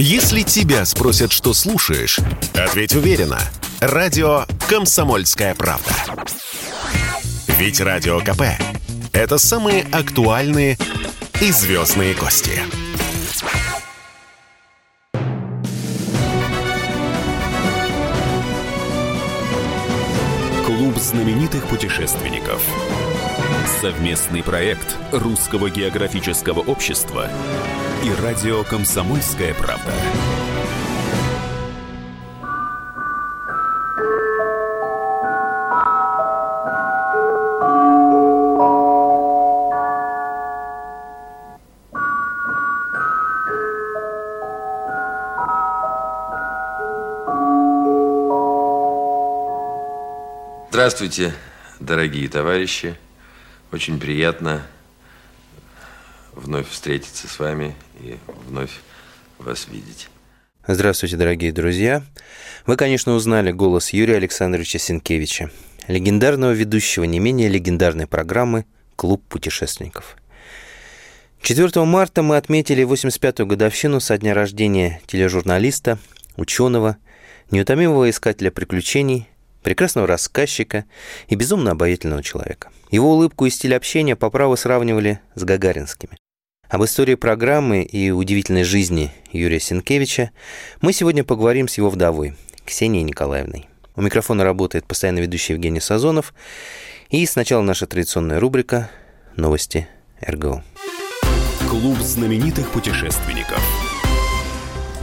Если тебя спросят, что слушаешь, ответь уверенно. Радио «Комсомольская правда». Ведь Радио КП – это самые актуальные и звездные гости. Клуб знаменитых путешественников. Совместный проект Русского географического общества и радио «Комсомольская правда». Здравствуйте, дорогие товарищи. Очень приятно вновь встретиться с вами и вновь вас видеть. Здравствуйте, дорогие друзья. Вы, конечно, узнали голос Юрия Александровича Сенкевича, легендарного ведущего не менее легендарной программы «Клуб путешественников». 4 марта мы отметили 85-ю годовщину со дня рождения тележурналиста, ученого, неутомимого искателя приключений – прекрасного рассказчика и безумно обаятельного человека. Его улыбку и стиль общения по праву сравнивали с гагаринскими. Об истории программы и удивительной жизни Юрия Сенкевича мы сегодня поговорим с его вдовой, Ксенией Николаевной. У микрофона работает постоянно ведущий Евгений Сазонов. И сначала наша традиционная рубрика «Новости РГО». Клуб знаменитых путешественников –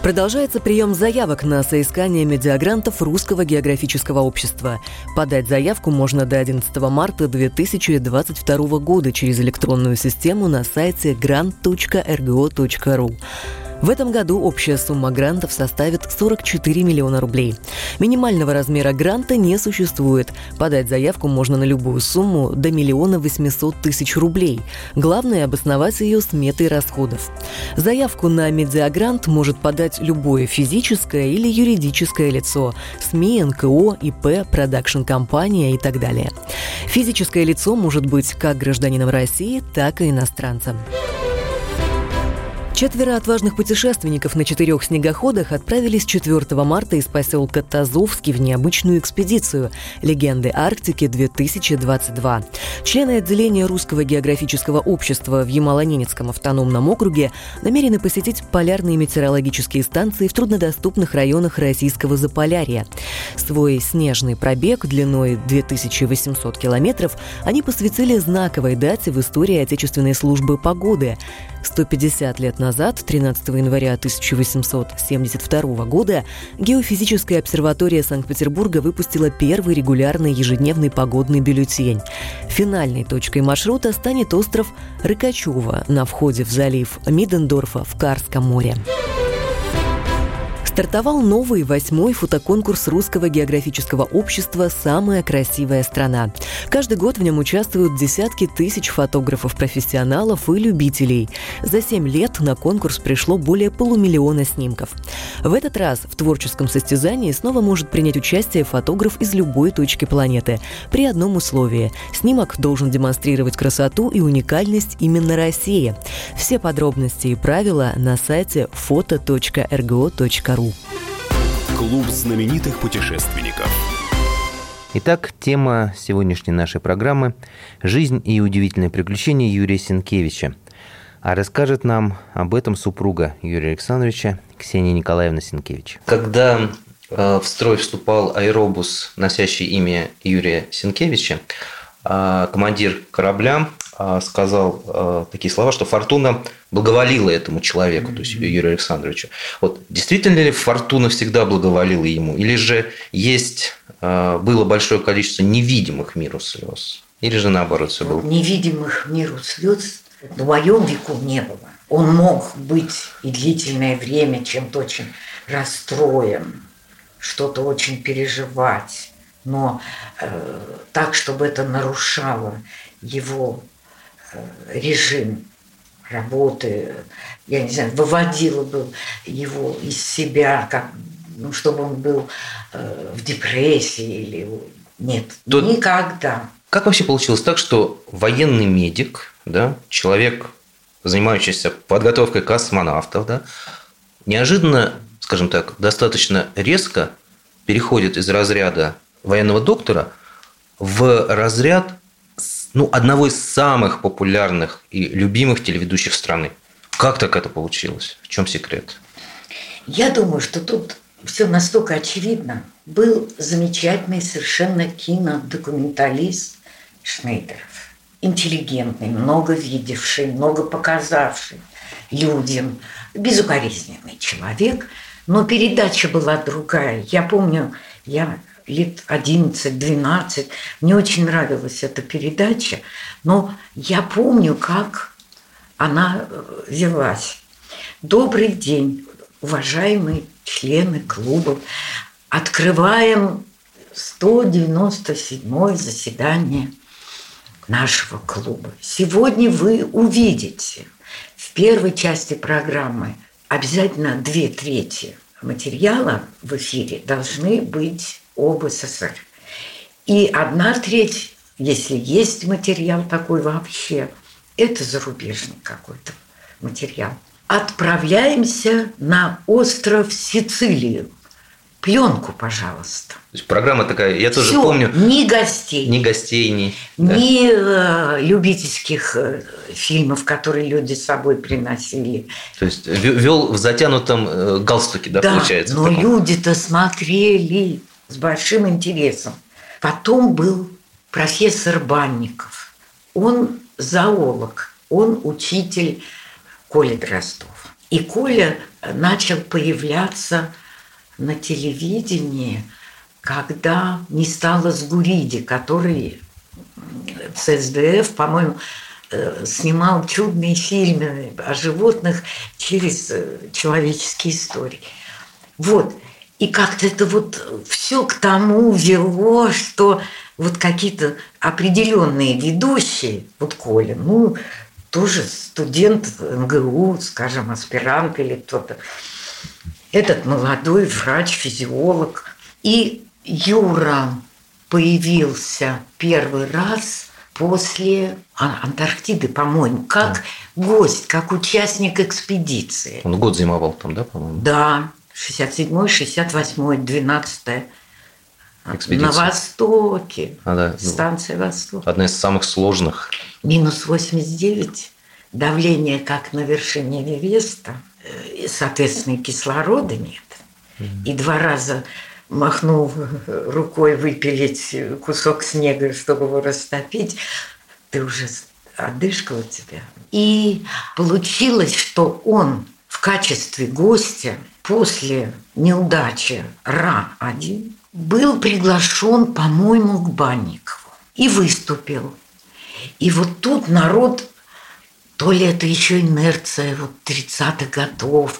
Продолжается прием заявок на соискание медиагрантов Русского географического общества. Подать заявку можно до 11 марта 2022 года через электронную систему на сайте grant.rgo.ru. В этом году общая сумма грантов составит 44 миллиона рублей. Минимального размера гранта не существует. Подать заявку можно на любую сумму до миллиона восемьсот тысяч рублей. Главное – обосновать ее сметой расходов. Заявку на медиагрант может подать любое физическое или юридическое лицо – СМИ, НКО, ИП, продакшн-компания и так далее. Физическое лицо может быть как гражданином России, так и иностранцем. Четверо отважных путешественников на четырех снегоходах отправились 4 марта из поселка Тазовский в необычную экспедицию «Легенды Арктики-2022». Члены отделения Русского географического общества в Ямало-Ненецком автономном округе намерены посетить полярные метеорологические станции в труднодоступных районах российского Заполярья. Свой снежный пробег длиной 2800 километров они посвятили знаковой дате в истории Отечественной службы погоды – 150 лет назад, 13 января 1872 года, Геофизическая обсерватория Санкт-Петербурга выпустила первый регулярный ежедневный погодный бюллетень. Финальной точкой маршрута станет остров Рыкачево на входе в залив Мидендорфа в Карском море. Стартовал новый восьмой фотоконкурс Русского географического общества «Самая красивая страна». Каждый год в нем участвуют десятки тысяч фотографов-профессионалов и любителей. За семь лет на конкурс пришло более полумиллиона снимков. В этот раз в творческом состязании снова может принять участие фотограф из любой точки планеты. При одном условии – снимок должен демонстрировать красоту и уникальность именно России. Все подробности и правила на сайте foto.rgo.ru. Клуб знаменитых путешественников. Итак, тема сегодняшней нашей программы – жизнь и удивительные приключения Юрия Сенкевича. А расскажет нам об этом супруга Юрия Александровича Ксения Николаевна Сенкевич. Когда э, в строй вступал аэробус, носящий имя Юрия Сенкевича, э, командир корабля сказал такие слова, что фортуна благоволила этому человеку, то есть Юрию Александровичу. Вот действительно ли фортуна всегда благоволила ему? Или же есть, э, было большое количество невидимых миру слез? Или же наоборот все было? Невидимых миру слез в моем веку не было. Он мог быть и длительное время чем-то очень расстроен, что-то очень переживать, но э, так, чтобы это нарушало его режим работы, я не знаю, выводила бы его из себя, как, ну, чтобы он был э, в депрессии или нет, Тут... никогда. Как вообще получилось так, что военный медик, да, человек, занимающийся подготовкой космонавтов, да, неожиданно, скажем так, достаточно резко переходит из разряда военного доктора в разряд ну, одного из самых популярных и любимых телеведущих страны. Как так это получилось? В чем секрет? Я думаю, что тут все настолько очевидно. Был замечательный совершенно кинодокументалист Шнейдеров. Интеллигентный, много видевший, много показавший людям. Безукоризненный человек. Но передача была другая. Я помню, я лет 11-12. Мне очень нравилась эта передача, но я помню, как она э, велась. Добрый день, уважаемые члены клуба. Открываем 197 заседание нашего клуба. Сегодня вы увидите в первой части программы обязательно две трети материала в эфире должны быть об СССР. И одна треть, если есть материал такой вообще, это зарубежный какой-то материал. Отправляемся на остров Сицилию. Пленку, пожалуйста. То есть программа такая, я тоже Всё, помню. Ни гостей. Ни гостей, ни... Ни э, любительских э, фильмов, которые люди с собой приносили. То есть вел в затянутом э, галстуке, да, да получается? но люди-то смотрели с большим интересом. Потом был профессор Банников. Он зоолог, он учитель Коля Дростов. И Коля начал появляться на телевидении, когда не стало Сгуриди, который в СДФ, по-моему, э, снимал чудные фильмы о животных через э, человеческие истории. Вот. И как-то это вот все к тому вело, что вот какие-то определенные ведущие, вот Коля, ну, тоже студент МГУ, скажем, аспирант или кто-то, этот молодой врач, физиолог. И Юра появился первый раз после Антарктиды, по-моему, как гость, как участник экспедиции. Он год зимовал там, да, по-моему? Да, 67-й, 68-й, 12-е. Экспедиция. На востоке. А, да. Станция Восток. Одна из самых сложных. Минус 89. Давление как на вершине Эвереста. Э, Соответственно, и кислорода нет. И два раза махнул рукой выпилить кусок снега, чтобы его растопить, ты уже одышка у тебя. И получилось, что он в качестве гостя после неудачи Ра-1 был приглашен, по-моему, к Банникову и выступил. И вот тут народ, то ли это еще инерция вот 30-х годов,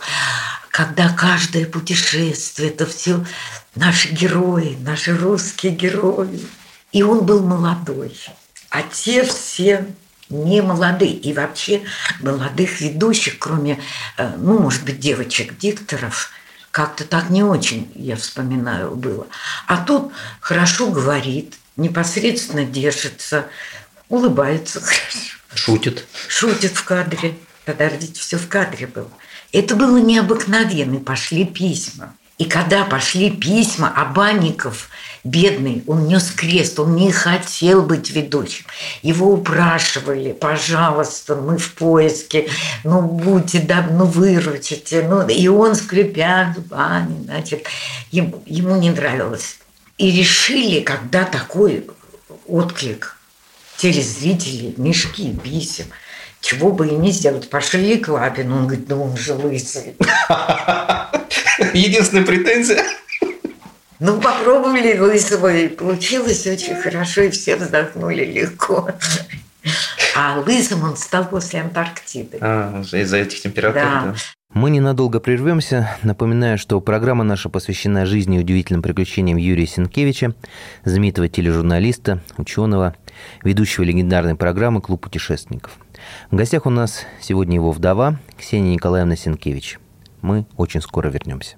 когда каждое путешествие, это все наши герои, наши русские герои. И он был молодой. А те все не молодые. И вообще молодых ведущих, кроме, э, ну, может быть, девочек-дикторов, как-то так не очень, я вспоминаю, было. А тут хорошо говорит, непосредственно держится, улыбается хорошо. Шутит. Шутит в кадре. Подождите, все в кадре было. Это было необыкновенно. Пошли письма. И когда пошли письма, а Банников, бедный, он нес крест, он не хотел быть ведущим. Его упрашивали, пожалуйста, мы в поиске, ну будьте, да, ну выручите. Ну, и он, скрипя зубами, значит, ему, ему не нравилось. И решили, когда такой отклик телезрителей, мешки писем, чего бы и не сделать. Пошли к Лапину, он говорит, ну он же лысый. Единственная претензия. Ну, попробовали лысого, и получилось очень хорошо, и все вздохнули легко. А лысым он стал после Антарктиды. А, из-за этих температур, да. да. Мы ненадолго прервемся. Напоминаю, что программа наша посвящена жизни и удивительным приключениям Юрия Сенкевича, знаменитого тележурналиста, ученого, ведущего легендарной программы «Клуб путешественников». В гостях у нас сегодня его вдова Ксения Николаевна Сенкевич. Мы очень скоро вернемся.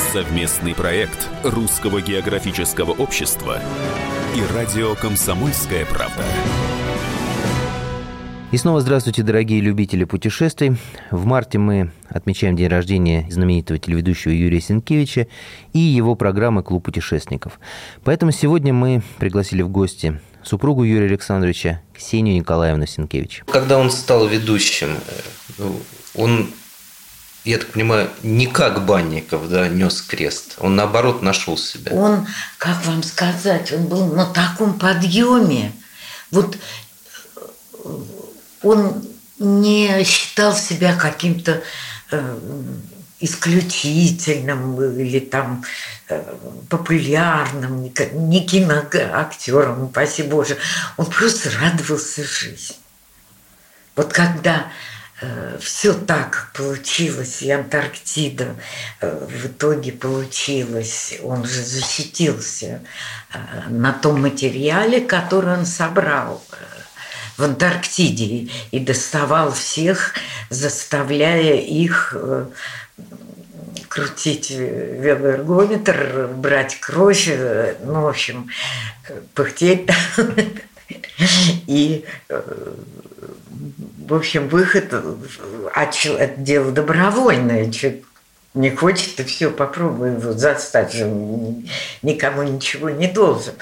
Совместный проект Русского географического общества и радио «Комсомольская правда». И снова здравствуйте, дорогие любители путешествий. В марте мы отмечаем день рождения знаменитого телеведущего Юрия Сенкевича и его программы «Клуб путешественников». Поэтому сегодня мы пригласили в гости супругу Юрия Александровича Ксению Николаевну Сенкевич. Когда он стал ведущим, э, ну, он, я так понимаю, не как Банников да, нес крест, он наоборот нашел себя. Он, как вам сказать, он был на таком подъеме. Вот э, он не считал себя каким-то э, исключительным или там э, популярным, не киноактером, упаси Боже. Он просто радовался жизни. Вот когда все так получилось, и Антарктида э, в итоге получилась, он же защитился э, на том материале, который он собрал э, в Антарктиде и доставал всех, заставляя их э, крутить велоэргометр, брать кровь, э, ну, в общем, пыхтеть. И, э, в общем, выход, а это дело добровольное, человек не хочет, и все, попробуй его застать же, никому ничего не должен.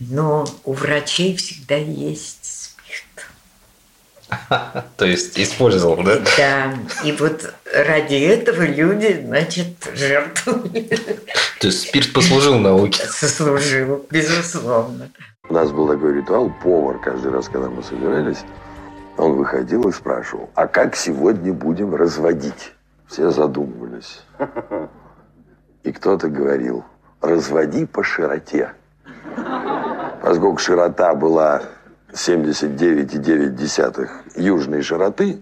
Но у врачей всегда есть То есть использовал, да? Да. И вот ради этого люди, значит, жертвовали. То есть спирт послужил науке? Сослужил, безусловно. У нас был такой ритуал, повар каждый раз, когда мы собирались, он выходил и спрашивал, а как сегодня будем разводить? Все задумывались. И кто-то говорил, разводи по широте. Поскольку широта была 79,9 южной широты,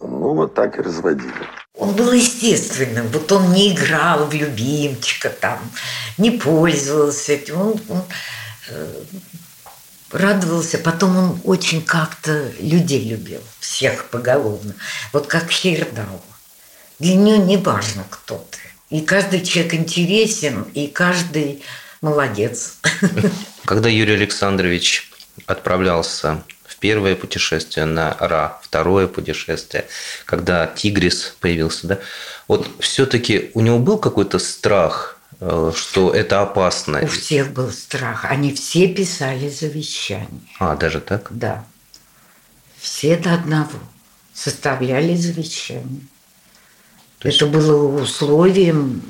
ну, вот так и разводили. Он был естественным, вот он не играл в любимчика там, не пользовался этим, он, он э, радовался, потом он очень как-то людей любил, всех поголовно, вот как Хейрдау. Для нее не важно, кто ты. И каждый человек интересен, и каждый молодец. Когда Юрий Александрович отправлялся в первое путешествие на Ра, второе путешествие, когда Тигрис появился, да, вот все-таки у него был какой-то страх, что это опасно? У всех был страх. Они все писали завещание. А, даже так? Да. Все до одного составляли завещание. То есть... Это было условием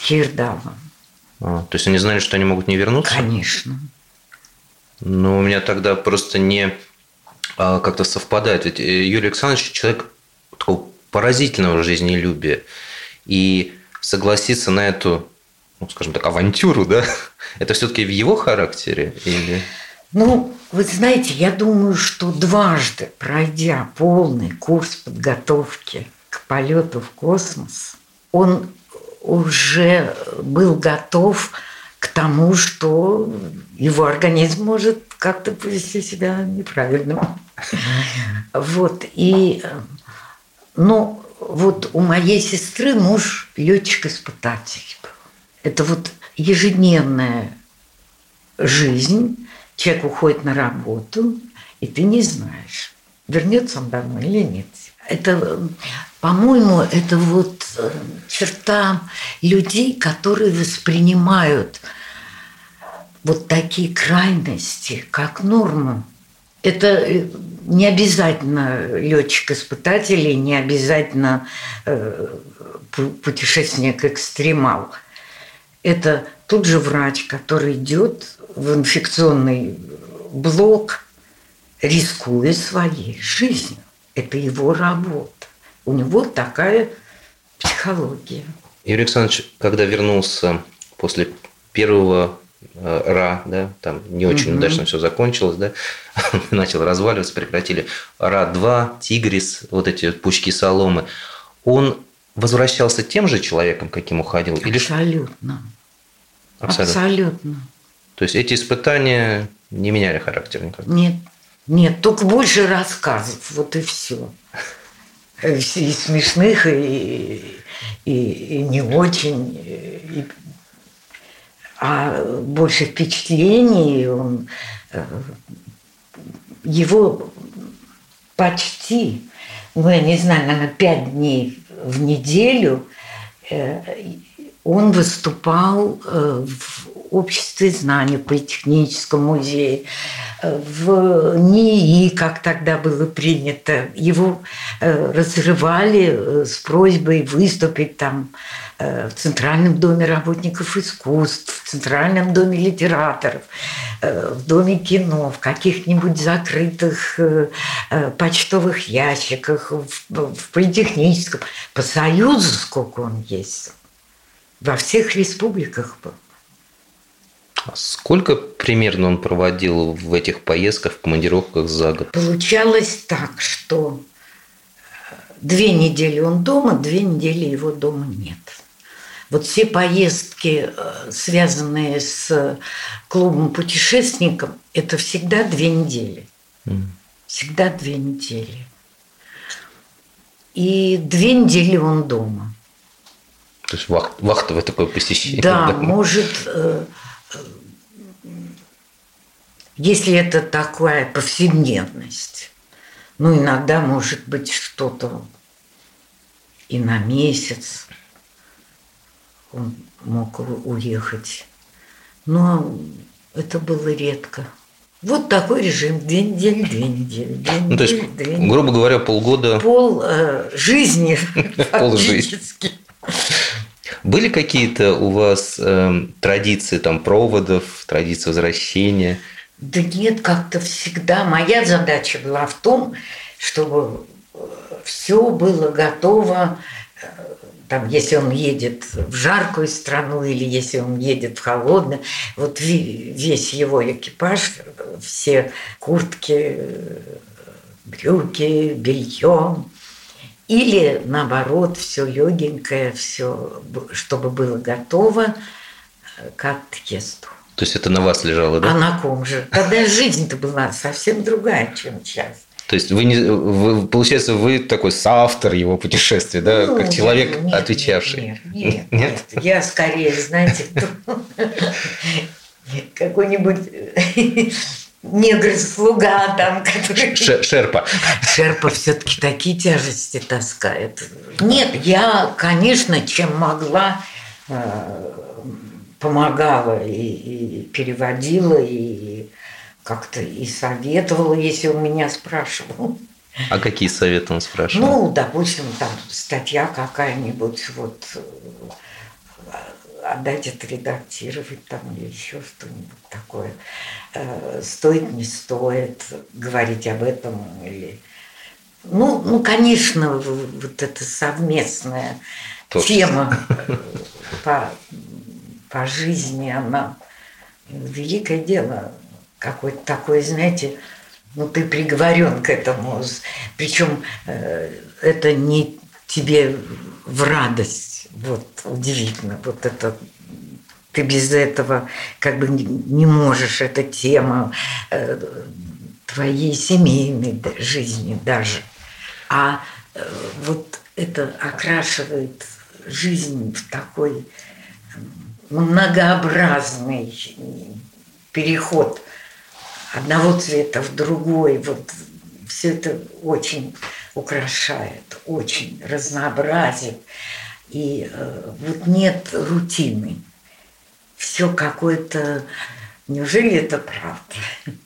Хирдава. А, то есть они знали, что они могут не вернуться? Конечно. Ну, у меня тогда просто не а, как-то совпадает. Ведь э, Юрий Александрович человек такого поразительного жизнелюбия. И согласиться на эту, ну, скажем так, авантюру, да, это все-таки в его характере или... Ну, вы знаете, я думаю, что дважды пройдя полный курс подготовки к полету в космос, он уже был готов к тому, что его организм может как-то повести себя неправильно. Вот. И, ну, вот у моей сестры муж летчик-испытатель был. Это вот ежедневная жизнь. Человек уходит на работу, и ты не знаешь, вернется он домой или нет. Это, по-моему, это вот э, черта людей, которые воспринимают вот такие крайности, как норму. Это э, не обязательно летчик-испытатель, не обязательно э, путешественник-экстремал. Это тот же врач, который идет в инфекционный блок, рискуя своей жизнью. Это его работа. У него такая психология. Юрий Александрович, когда вернулся после первого РА, да, там не очень угу. удачно все закончилось, да, начал разваливаться, прекратили РА-2, Тигрис, вот эти пучки соломы, он возвращался тем же человеком, каким уходил? Абсолютно. Абсолютно. Абсолютно. То есть эти испытания не меняли характер никак? Нет, нет, только больше рассказов, вот и все. и смешных, и, и, и не очень. И, а больше впечатлений он, э, его почти, ну, я не знаю, наверное, пять дней в неделю э, он выступал э, в обществе знаний, Политехническом музее, в НИИ, как тогда было принято. Его разрывали с просьбой выступить там в Центральном доме работников искусств, в Центральном доме литераторов, в Доме кино, в каких-нибудь закрытых почтовых ящиках, в политехническом. По Союзу сколько он ездил. Во всех республиках был. А сколько примерно он проводил в этих поездках, в командировках за год? Получалось так, что э, две недели он дома, две недели его дома нет. Вот все поездки, э, связанные с клубом путешественников, это всегда две недели. Всегда две недели. И две недели он дома. То есть вахт, вахтовое такое посещение. Да, да, может, э, если это такая повседневность, ну, иногда может быть что-то и на месяц он мог уехать. Но это было редко. Вот такой режим. Две недели, две недели, две недели. Ну, то есть, две недели. грубо говоря, полгода... Пол э, жизни. Пол жизни. Были какие-то у вас э, традиции там проводов, традиции возвращения? Да нет, как-то всегда. Моя задача была в том, чтобы э, все было готово, э, там, если он едет в жаркую страну или если он едет в холодную, вот весь его экипаж, все куртки, брюки, белье, или наоборот, все легенькое, все, чтобы было готово к отъезду. То есть это на вас лежало, да? А на ком же? Тогда жизнь-то была совсем другая, чем сейчас. То есть вы, не, вы получается, вы такой соавтор его путешествия, да, ну, как человек, нет, отвечавший? Нет, нет, нет, нет. Я скорее, знаете, какой-нибудь негр-слуга там, который... Шерпа. Шерпа все-таки такие тяжести таскает. Нет, я, конечно, чем могла, э, помогала и, и переводила, и как-то и советовала, если он меня спрашивал. А какие советы он спрашивал? Ну, допустим, там статья какая-нибудь, вот отдать это редактировать там или еще что-нибудь такое. Э, стоит, не стоит говорить об этом или... Ну, ну, конечно, вот эта совместная Творчество. тема э, по, по жизни, она великое дело. Какое-то такое, знаете, ну, ты приговорен к этому. Причем э, это не тебе в радость. Вот удивительно. Вот это ты без этого как бы не можешь, эта тема э, твоей семейной жизни даже. А э, вот это окрашивает жизнь в такой многообразный переход одного цвета в другой. Вот все это очень украшает, очень разнообразит. И э, вот нет рутины. Все какое-то... Неужели это правда?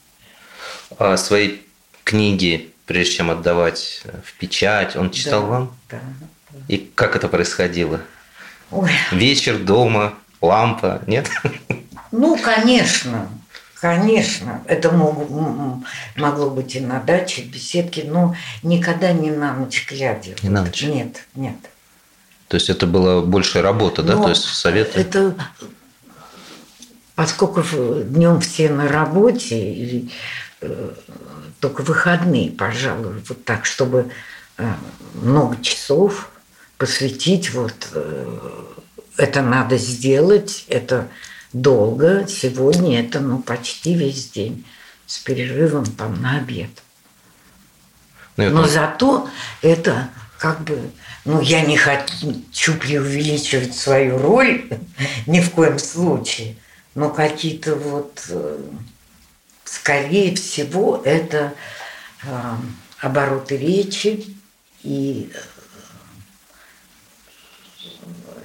А свои книги, прежде чем отдавать в печать, он читал да, вам? Да, да. И как это происходило? Ой. Вечер дома, лампа, нет? Ну, конечно. Конечно, это мог, могло быть и на даче, в беседке, но никогда не на ночь глядя. Не на ночь? Нет, нет. То есть это была большая работа, да? Но То есть советы? Это поскольку днем все на работе, и э, только выходные, пожалуй, вот так, чтобы э, много часов посвятить, вот э, это надо сделать, это долго. Сегодня это ну, почти весь день с перерывом там на обед. Ну, Но зато это как бы, ну, я не хочу преувеличивать свою роль ни в коем случае, но какие-то вот, э, скорее всего, это э, обороты речи и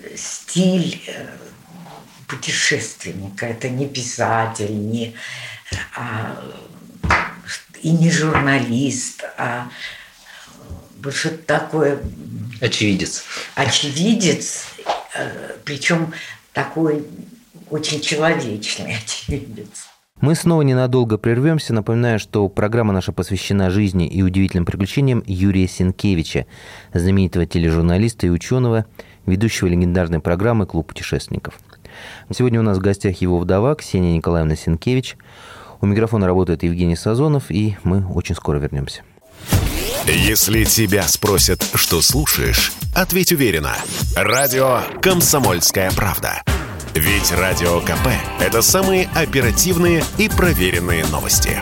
э, стиль путешественника. Это не писатель, не, а, и не журналист, а вот что-то такое... Очевидец. Очевидец, э, причем такой очень человечный очевидец. Мы снова ненадолго прервемся. Напоминаю, что программа наша посвящена жизни и удивительным приключениям Юрия Сенкевича, знаменитого тележурналиста и ученого, ведущего легендарной программы «Клуб путешественников». Сегодня у нас в гостях его вдова Ксения Николаевна Сенкевич. У микрофона работает Евгений Сазонов, и мы очень скоро вернемся. Если тебя спросят, что слушаешь, ответь уверенно. Радио «Комсомольская правда». Ведь Радио КП – это самые оперативные и проверенные новости.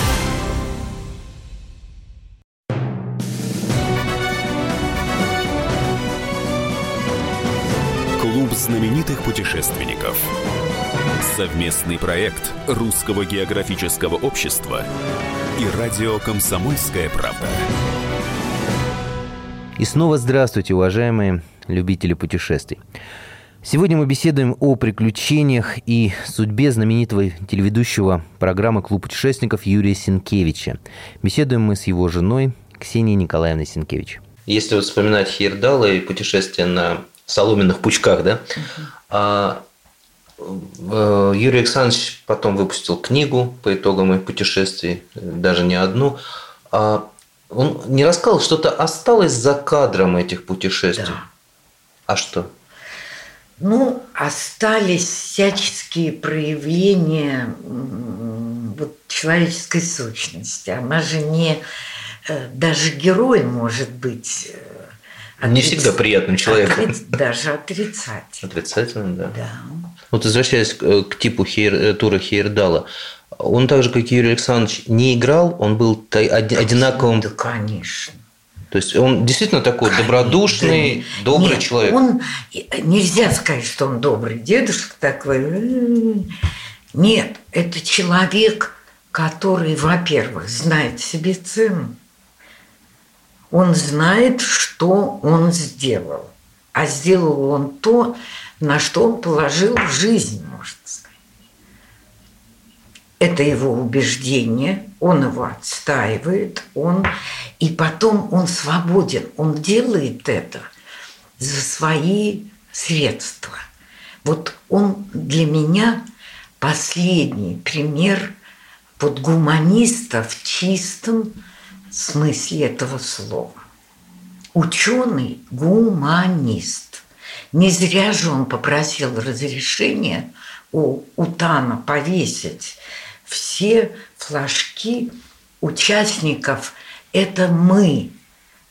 Знаменитых путешественников. Совместный проект Русского географического общества и радио «Комсомольская правда». И снова здравствуйте, уважаемые любители путешествий. Сегодня мы беседуем о приключениях и судьбе знаменитого телеведущего программы «Клуб путешественников» Юрия Сенкевича. Беседуем мы с его женой Ксенией Николаевной Сенкевич. Если вот вспоминать Хейрдала и путешествия на соломенных пучках, да, а, э, Юрий Александрович потом выпустил книгу по итогам моих путешествий, даже не одну. А он не рассказал, что-то осталось за кадром этих путешествий. Да. А что? Ну, остались всяческие проявления вот, человеческой сущности. Она же не... Э, даже герой может быть... Отриц... Э, не всегда приятным человеком. Отриц... Даже отрицательным. Отрицательным, да. Да. Вот возвращаясь к типу Хейр... тура Хейердала, он так же, как Юрий Александрович, не играл, он был одинаковым. Да, конечно. То есть он действительно такой добродушный, да, добрый нет, человек. Он нельзя сказать, что он добрый дедушка такой. Нет, это человек, который, во-первых, знает себе цену. Он знает, что он сделал. А сделал он то, на что он положил жизнь, можно сказать. Это его убеждение, он его отстаивает, он и потом он свободен, он делает это за свои средства. Вот он для меня последний пример вот гуманиста в чистом смысле этого слова. Ученый гуманист. Не зря же он попросил разрешения у Утана повесить все флажки участников – это мы,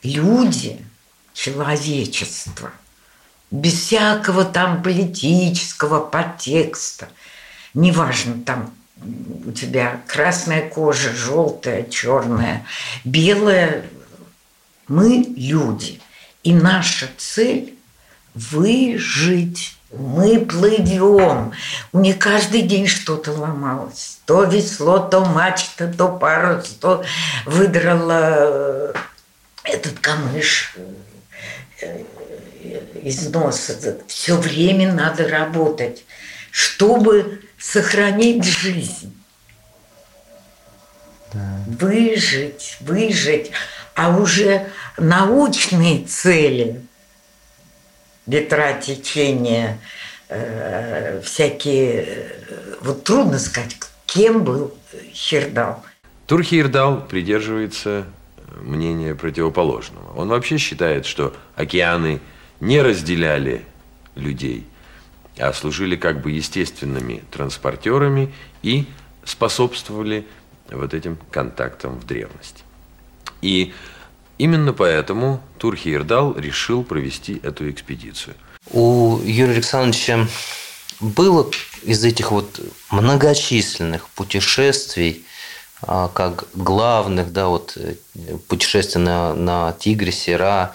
люди, человечество, без всякого там политического подтекста. Неважно, там у тебя красная кожа, желтая, черная, белая. Мы люди. И наша цель – выжить мы плывем. У них каждый день что-то ломалось. То весло, то мачта, то парус, то выдрало э, этот камыш э, из носа. Все время надо работать, чтобы сохранить жизнь. Да. Выжить, выжить. А уже научные цели – ветра течения, э, всякие... Э, вот трудно сказать, кем был Хирдал. Тур Хирдал придерживается мнения противоположного. Он вообще считает, что океаны не разделяли людей, а служили как бы естественными транспортерами и способствовали вот этим контактам в древности. И Именно поэтому Турхиердал решил провести эту экспедицию. У Юрия Александровича было из этих вот многочисленных путешествий, а, как главных, да, вот э, путешествия на, на Тигре, Сера,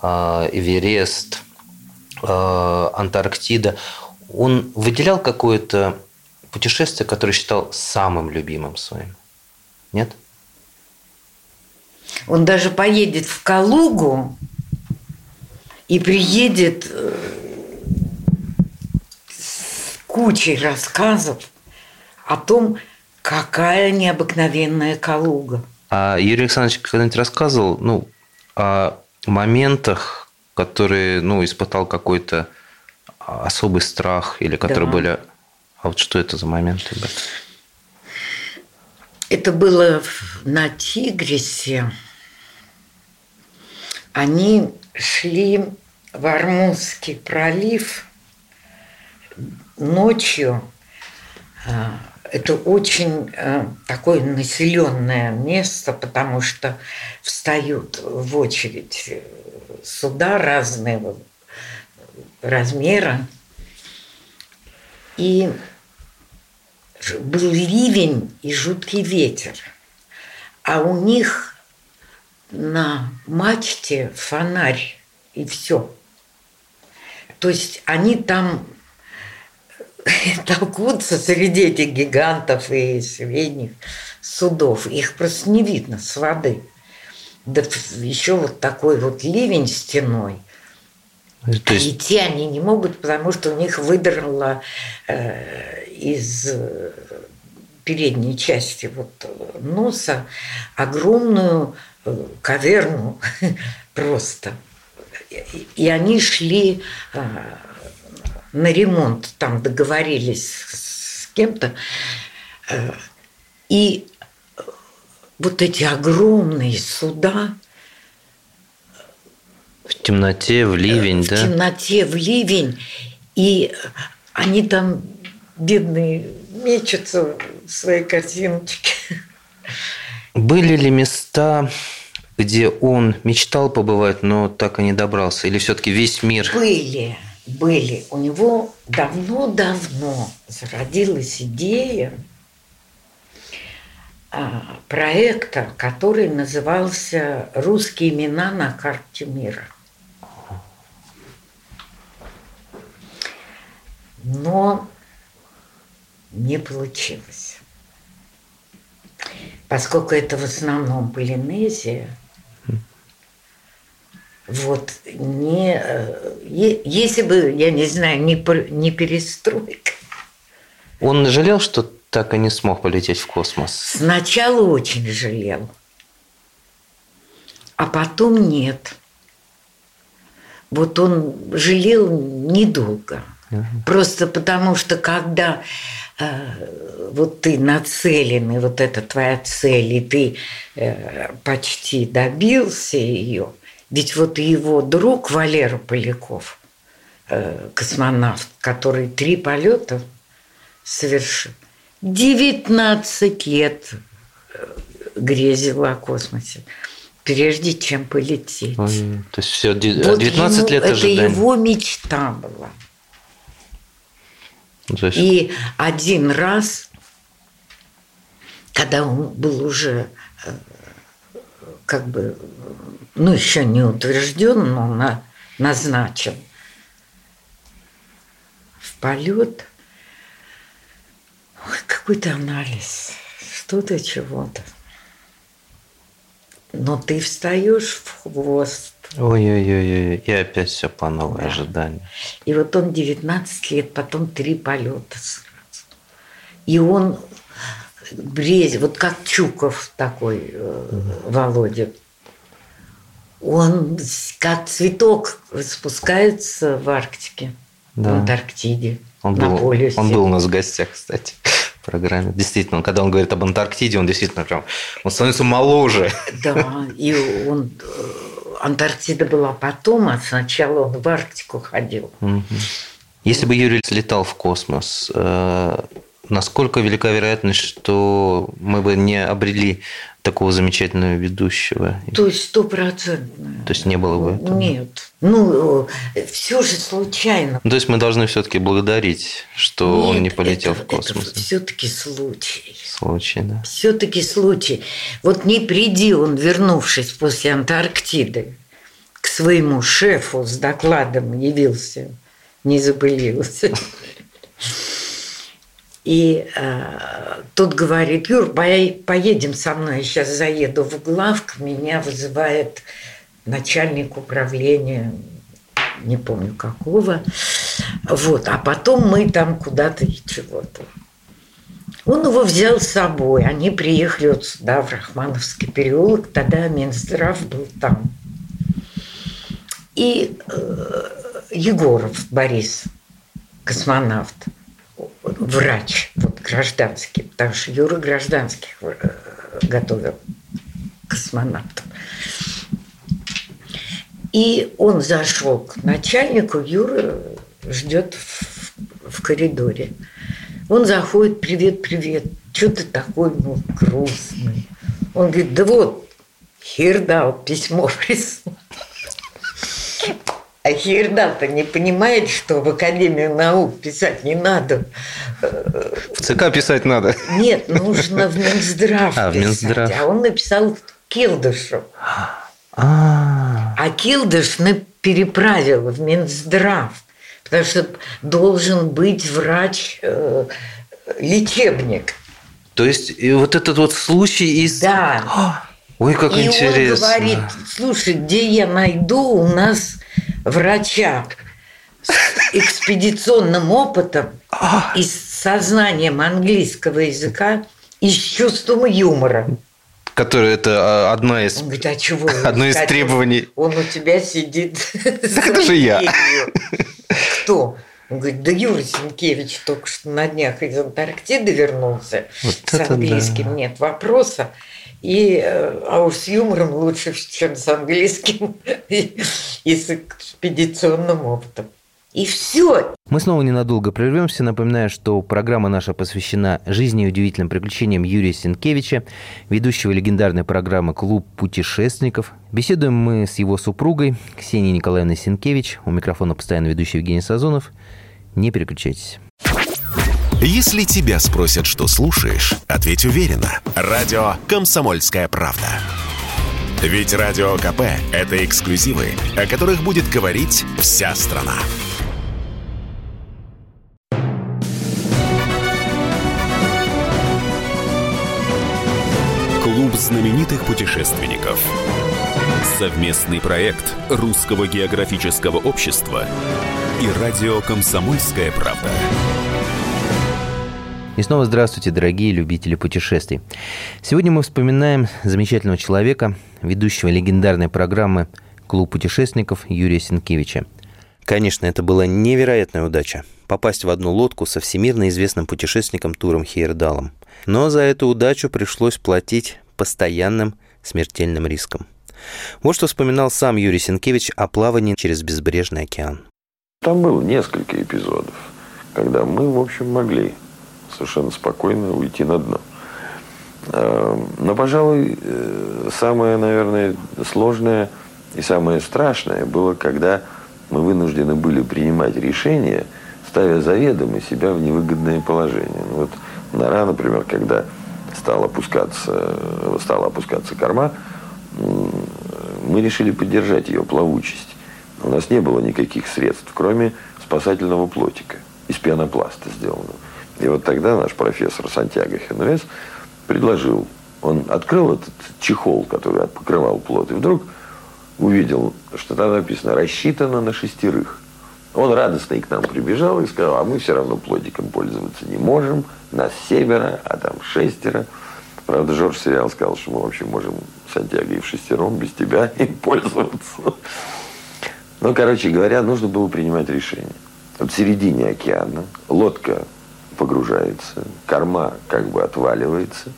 э, Эверест, Антарктида. Он выделял какое-то путешествие, которое считал самым любимым своим? Нет? Он даже поедет в Калугу и приедет э, с кучей рассказов о том, какая необыкновенная Калуга. А Юрий Александрович когда-нибудь рассказывал ну, о моментах, которые ну, испытал какой-то особый страх или которые да. были... А вот что это за моменты были? Это было на Тигрисе. Они шли в Армузский пролив ночью. А, это очень а, такое населенное место, потому что встают в очередь суда разного размера. И был ливень и жуткий ветер. А у них на мачте фонарь и все. То есть они там толкутся среди этих гигантов и средних судов. Их просто не видно с воды. Да еще вот такой вот ливень стеной. То есть... А идти они не могут, потому что у них выдрало э, из э, передней части вот носа огромную э, каверну просто. И они шли э, на ремонт, там договорились с кем-то. И вот эти огромные суда, в темноте, в ливень, в да? В темноте, в ливень. И они там бедные мечутся в своей картиночке. Были ли места, где он мечтал побывать, но так и не добрался? Или все-таки весь мир? Были, были. У него давно-давно зародилась идея проекта, который назывался «Русские имена на карте мира». Но не получилось. Поскольку это в основном Полинезия, вот не, э, если бы, я не знаю, не, не перестройка. Он жалел, что так и не смог полететь в космос? Сначала очень жалел, а потом нет. Вот он жалел недолго. Угу. Просто потому что когда э, вот ты нацелен, и вот это твоя цель, и ты э, почти добился ее, ведь вот его друг Валера Поляков, э, космонавт, который три полета совершил, 19 лет э, грезил о космосе прежде чем полететь. Ой, то есть все 19 вот лет ожидания. Это его мечта была. Есть... И один раз, когда он был уже э, как бы, ну, еще не утвержден, но на, назначен в полет, какой-то анализ, что-то, чего-то. Но ты встаешь в хвост Ой-ой-ой, и опять все по новой да. ожидание. И вот он 19 лет, потом три полета сразу. И он брезе, вот как Чуков такой, угу. Володя, он как цветок спускается в Арктике, да. в Антарктиде, он на был, полюсе. Он был у нас в гостях, кстати программе. Действительно, когда он говорит об Антарктиде, он действительно прям, он становится моложе. Да, и он э, Антарктида была потом, а сначала он в Арктику ходил. Если бы Юрий слетал в космос, э, насколько велика вероятность, что мы бы не обрели такого замечательного ведущего? То есть стопроцентно. То есть не было бы этого? Нет. Ну, все же случайно. то есть мы должны все-таки благодарить, что Нет, он не полетел это, в космос. Это все-таки случай. Случай, да. Все-таки случай. Вот не приди он, вернувшись после Антарктиды, к своему шефу с докладом явился, не забылился. И э, тот говорит, Юр, поедем со мной, я сейчас заеду в главк, меня вызывает начальник управления, не помню какого. Вот, а потом мы там куда-то и чего-то. Он его взял с собой. Они приехали вот сюда, в Рахмановский переулок. Тогда Минздрав был там. И э, Егоров Борис, космонавт, врач, вот гражданский, потому что Юра гражданских э, готовил космонавтов. И он зашел к начальнику, Юра ждет в, в коридоре. Он заходит, привет, привет, что ты такой ну, грустный? Он говорит, да вот, Хирдал письмо прислал. Хирдал-то не понимает, что в Академию наук писать не надо. В ЦК писать надо. Нет, нужно в Минздрав а, в Минздрав. А он написал Килдышу. А, а Килдыш переправил в Минздрав, потому что должен быть врач э. То есть и вот этот вот случай из... Да. Ой, как и интересно. он говорит, слушай, где я найду у нас врача с экспедиционным опытом и с сознанием английского языка и с чувством юмора. Которая это а, одна из, Он говорит, а чего одно из требований. Он у тебя сидит. Так это же я. Кто? Он говорит, да Юра Сенкевич только что на днях из Антарктиды вернулся. Вот с английским да. нет вопроса. И, э, а уж с юмором лучше, чем с английским и, и с экспедиционным опытом. И все. Мы снова ненадолго прервемся. Напоминаю, что программа наша посвящена жизни и удивительным приключениям Юрия Сенкевича, ведущего легендарной программы «Клуб путешественников». Беседуем мы с его супругой Ксенией Николаевной Сенкевич. У микрофона постоянно ведущий Евгений Сазонов. Не переключайтесь. Если тебя спросят, что слушаешь, ответь уверенно. Радио «Комсомольская правда». Ведь Радио КП – это эксклюзивы, о которых будет говорить вся страна. Клуб знаменитых путешественников. Совместный проект Русского географического общества и радио «Комсомольская правда». И снова здравствуйте, дорогие любители путешествий. Сегодня мы вспоминаем замечательного человека, ведущего легендарной программы «Клуб путешественников» Юрия Сенкевича. Конечно, это была невероятная удача – попасть в одну лодку со всемирно известным путешественником Туром Хейердалом. Но за эту удачу пришлось платить постоянным смертельным риском. Вот что вспоминал сам Юрий Сенкевич о плавании через безбрежный океан. Там было несколько эпизодов, когда мы, в общем, могли совершенно спокойно уйти на дно. Эм, но, пожалуй, э, самое, наверное, сложное и самое страшное было, когда мы вынуждены были принимать решения, ставя заведомо себя в невыгодное положение. Ну, вот Нора, например, когда стала опускаться, стала опускаться корма, мы решили поддержать ее плавучесть. У нас не было никаких средств, кроме спасательного плотика из пенопласта сделанного. И вот тогда наш профессор Сантьяго Хенрес предложил, он открыл этот чехол, который покрывал плод, и вдруг увидел, что там написано «рассчитано на шестерых». Он радостно к нам прибежал и сказал, а мы все равно плотиком пользоваться не можем, нас семеро, а там шестеро. Правда, Жорж Сериал сказал, что мы вообще можем Сантьяго и в шестером без тебя им пользоваться. Ну, короче говоря, нужно было принимать решение. Вот в середине океана лодка погружается, корма как бы отваливается.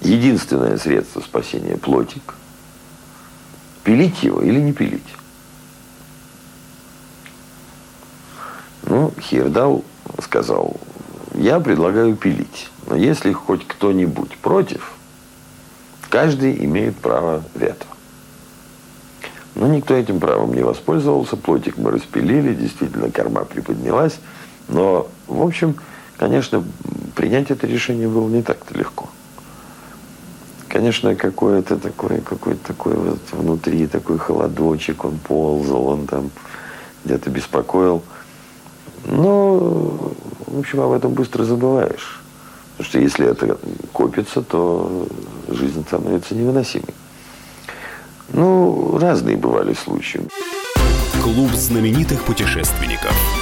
Единственное средство спасения – плотик. Пилить его или не пилить? Ну, Хирдал сказал, я предлагаю пилить. Но если хоть кто-нибудь против, каждый имеет право вето. Но никто этим правом не воспользовался. Плотик мы распилили, действительно корма приподнялась. Но, в общем, Конечно, принять это решение было не так-то легко. конечно, какое-то такое, какой-то такой вот внутри такой холодочек, он ползал, он там где-то беспокоил. Но, в общем, об этом быстро забываешь. Потому что если это копится, то жизнь становится невыносимой. Ну, разные бывали случаи. Клуб знаменитых путешественников.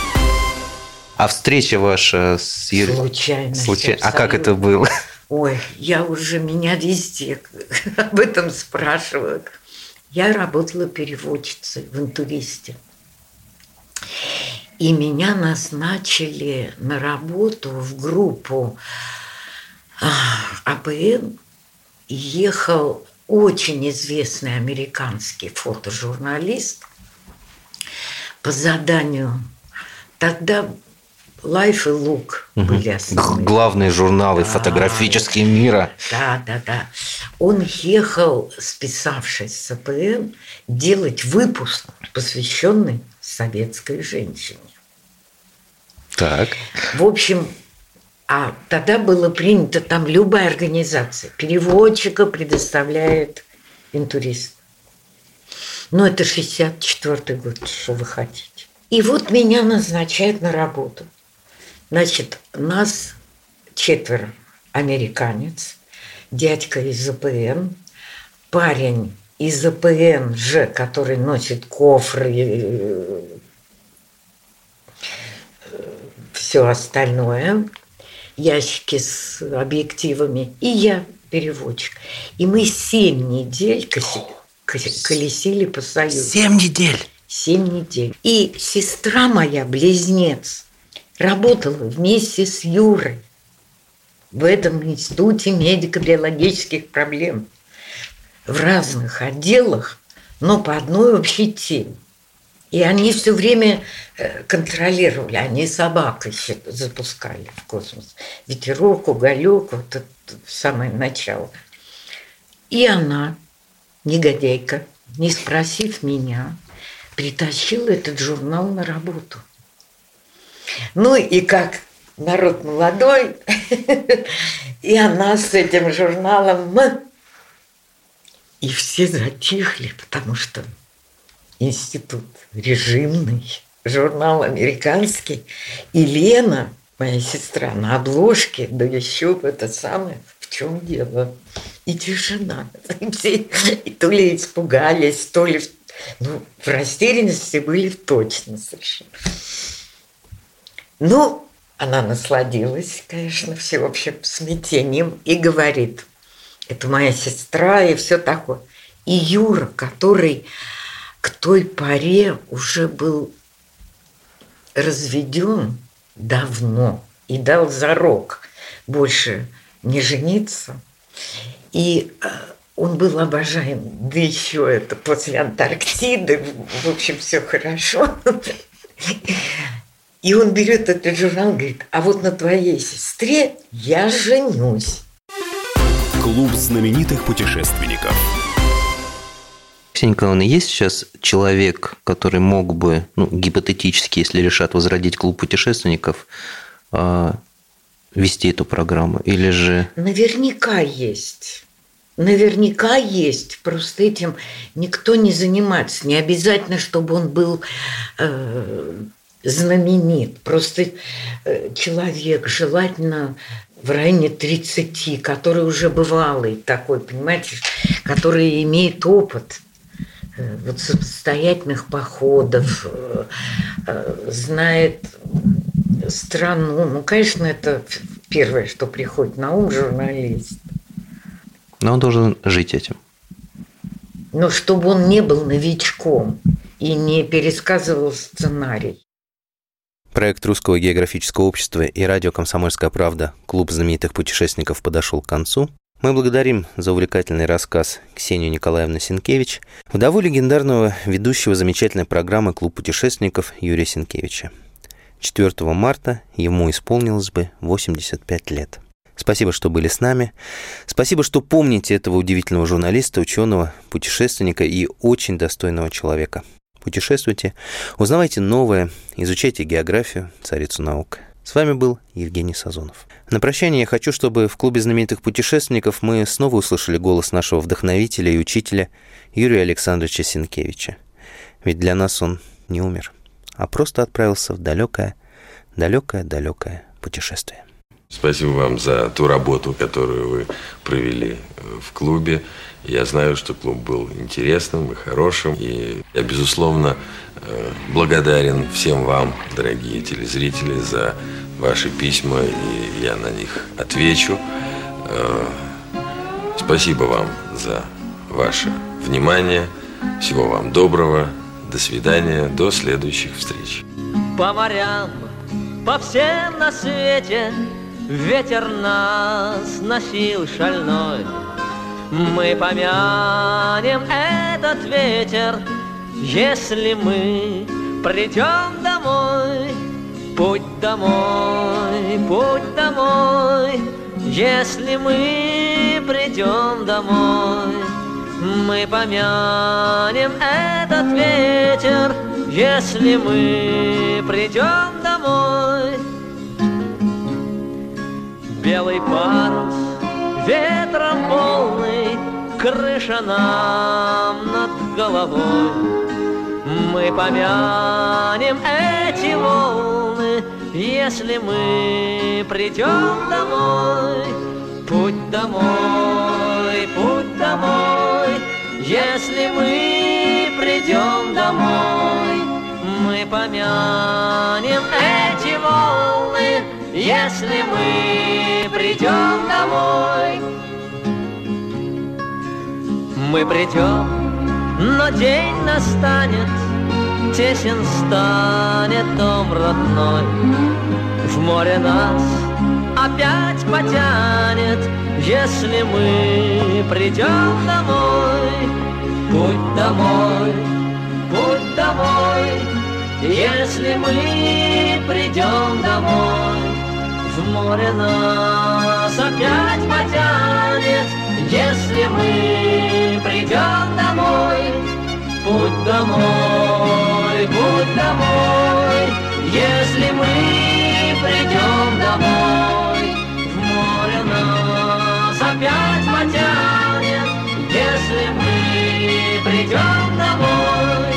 А встреча ваша с Юрием? Случайно. Случайно. А как это было? Ой, я уже меня везде об этом спрашивают. Я работала переводчицей в интуристе. И меня назначили на работу в группу а, АПН. Ехал очень известный американский фотожурналист по заданию. Тогда Life и Look угу. были основные. Главные журналы да, фотографические мира. Да, да, да. Он ехал, списавшись с АПН, делать выпуск, посвященный советской женщине. Так. В общем, а тогда было принято, там любая организация переводчика предоставляет интурист. Но это 64 год, что вы хотите. И вот меня назначают на работу. Значит, нас четверо. Американец, дядька из АПН, парень из АПН же, который носит кофры, э, все остальное, ящики с объективами, и я переводчик. И мы семь недель колесили по Союзу. Семь недель? Семь недель. И сестра моя, близнец, работала вместе с Юрой в этом институте медико-биологических проблем в разных отделах, но по одной общей теме. И они все время э, контролировали, они собак запускали в космос. Ветерок, уголек, вот это самое начало. И она, негодяйка, не спросив меня, притащила этот журнал на работу – ну и как народ молодой, и она с этим журналом, и все затихли, потому что институт режимный, журнал американский, и Лена, моя сестра, на обложке, да еще это самое, в чем дело. И тишина. И все и то ли испугались, то ли ну, в растерянности были точно совершенно. Ну, она насладилась, конечно, всеобщим смятением и говорит, это моя сестра и все такое. И Юра, который к той поре уже был разведен давно и дал зарок больше не жениться. И э, он был обожаем, да еще это после Антарктиды, в общем, все хорошо. И он берет этот журнал и говорит, а вот на твоей сестре я женюсь. Клуб знаменитых путешественников. Ксения Николаевна, есть сейчас человек, который мог бы, ну, гипотетически, если решат возродить клуб путешественников, а, вести эту программу? Или же... Наверняка есть. Наверняка есть. Просто этим никто не занимается. Не обязательно, чтобы он был э, знаменит. Просто э, человек, желательно в районе 30, который уже бывалый такой, понимаете, который имеет опыт э, вот самостоятельных походов, э, знает страну. Ну, конечно, это первое, что приходит на ум журналист. Но он должен жить этим. Но чтобы он не был новичком и не пересказывал сценарий. Проект Русского географического общества и радио «Комсомольская правда» «Клуб знаменитых путешественников» подошел к концу. Мы благодарим за увлекательный рассказ Ксению Николаевну Сенкевич, вдову легендарного ведущего замечательной программы «Клуб путешественников» Юрия Сенкевича. 4 марта ему исполнилось бы 85 лет. Спасибо, что были с нами. Спасибо, что помните этого удивительного журналиста, ученого, путешественника и очень достойного человека – Путешествуйте, узнавайте новое, изучайте географию, царицу наук. С вами был Евгений Сазонов. На прощание я хочу, чтобы в клубе знаменитых путешественников мы снова услышали голос нашего вдохновителя и учителя Юрия Александровича Синкевича. Ведь для нас он не умер, а просто отправился в далекое, далекое, далекое путешествие. Спасибо вам за ту работу, которую вы провели в клубе. Я знаю, что клуб был интересным и хорошим. И я, безусловно, э, благодарен всем вам, дорогие телезрители, за ваши письма, и я на них отвечу. Э, спасибо вам за ваше внимание. Всего вам доброго. До свидания. До следующих встреч. По морям, по всем на свете Ветер нас носил шальной. Мы помянем этот ветер Если мы придем домой. Путь домой, путь домой Если мы придем домой. Мы помянем этот ветер Если мы придем домой Белый парус, ветром полный, Крыша нам над головой. Мы помянем эти волны, Если мы придем домой. Путь домой, путь домой, Если мы придем домой. Мы помянем эти волны, если мы придем домой. Мы придем, но день настанет, тесен станет дом родной. В море нас опять потянет, если мы придем домой. Путь домой, путь домой, если мы придем домой. В море нас опять потянет, если мы придем домой. Путь домой, путь домой, если мы придем домой. В море нас опять потянет, если мы придем домой.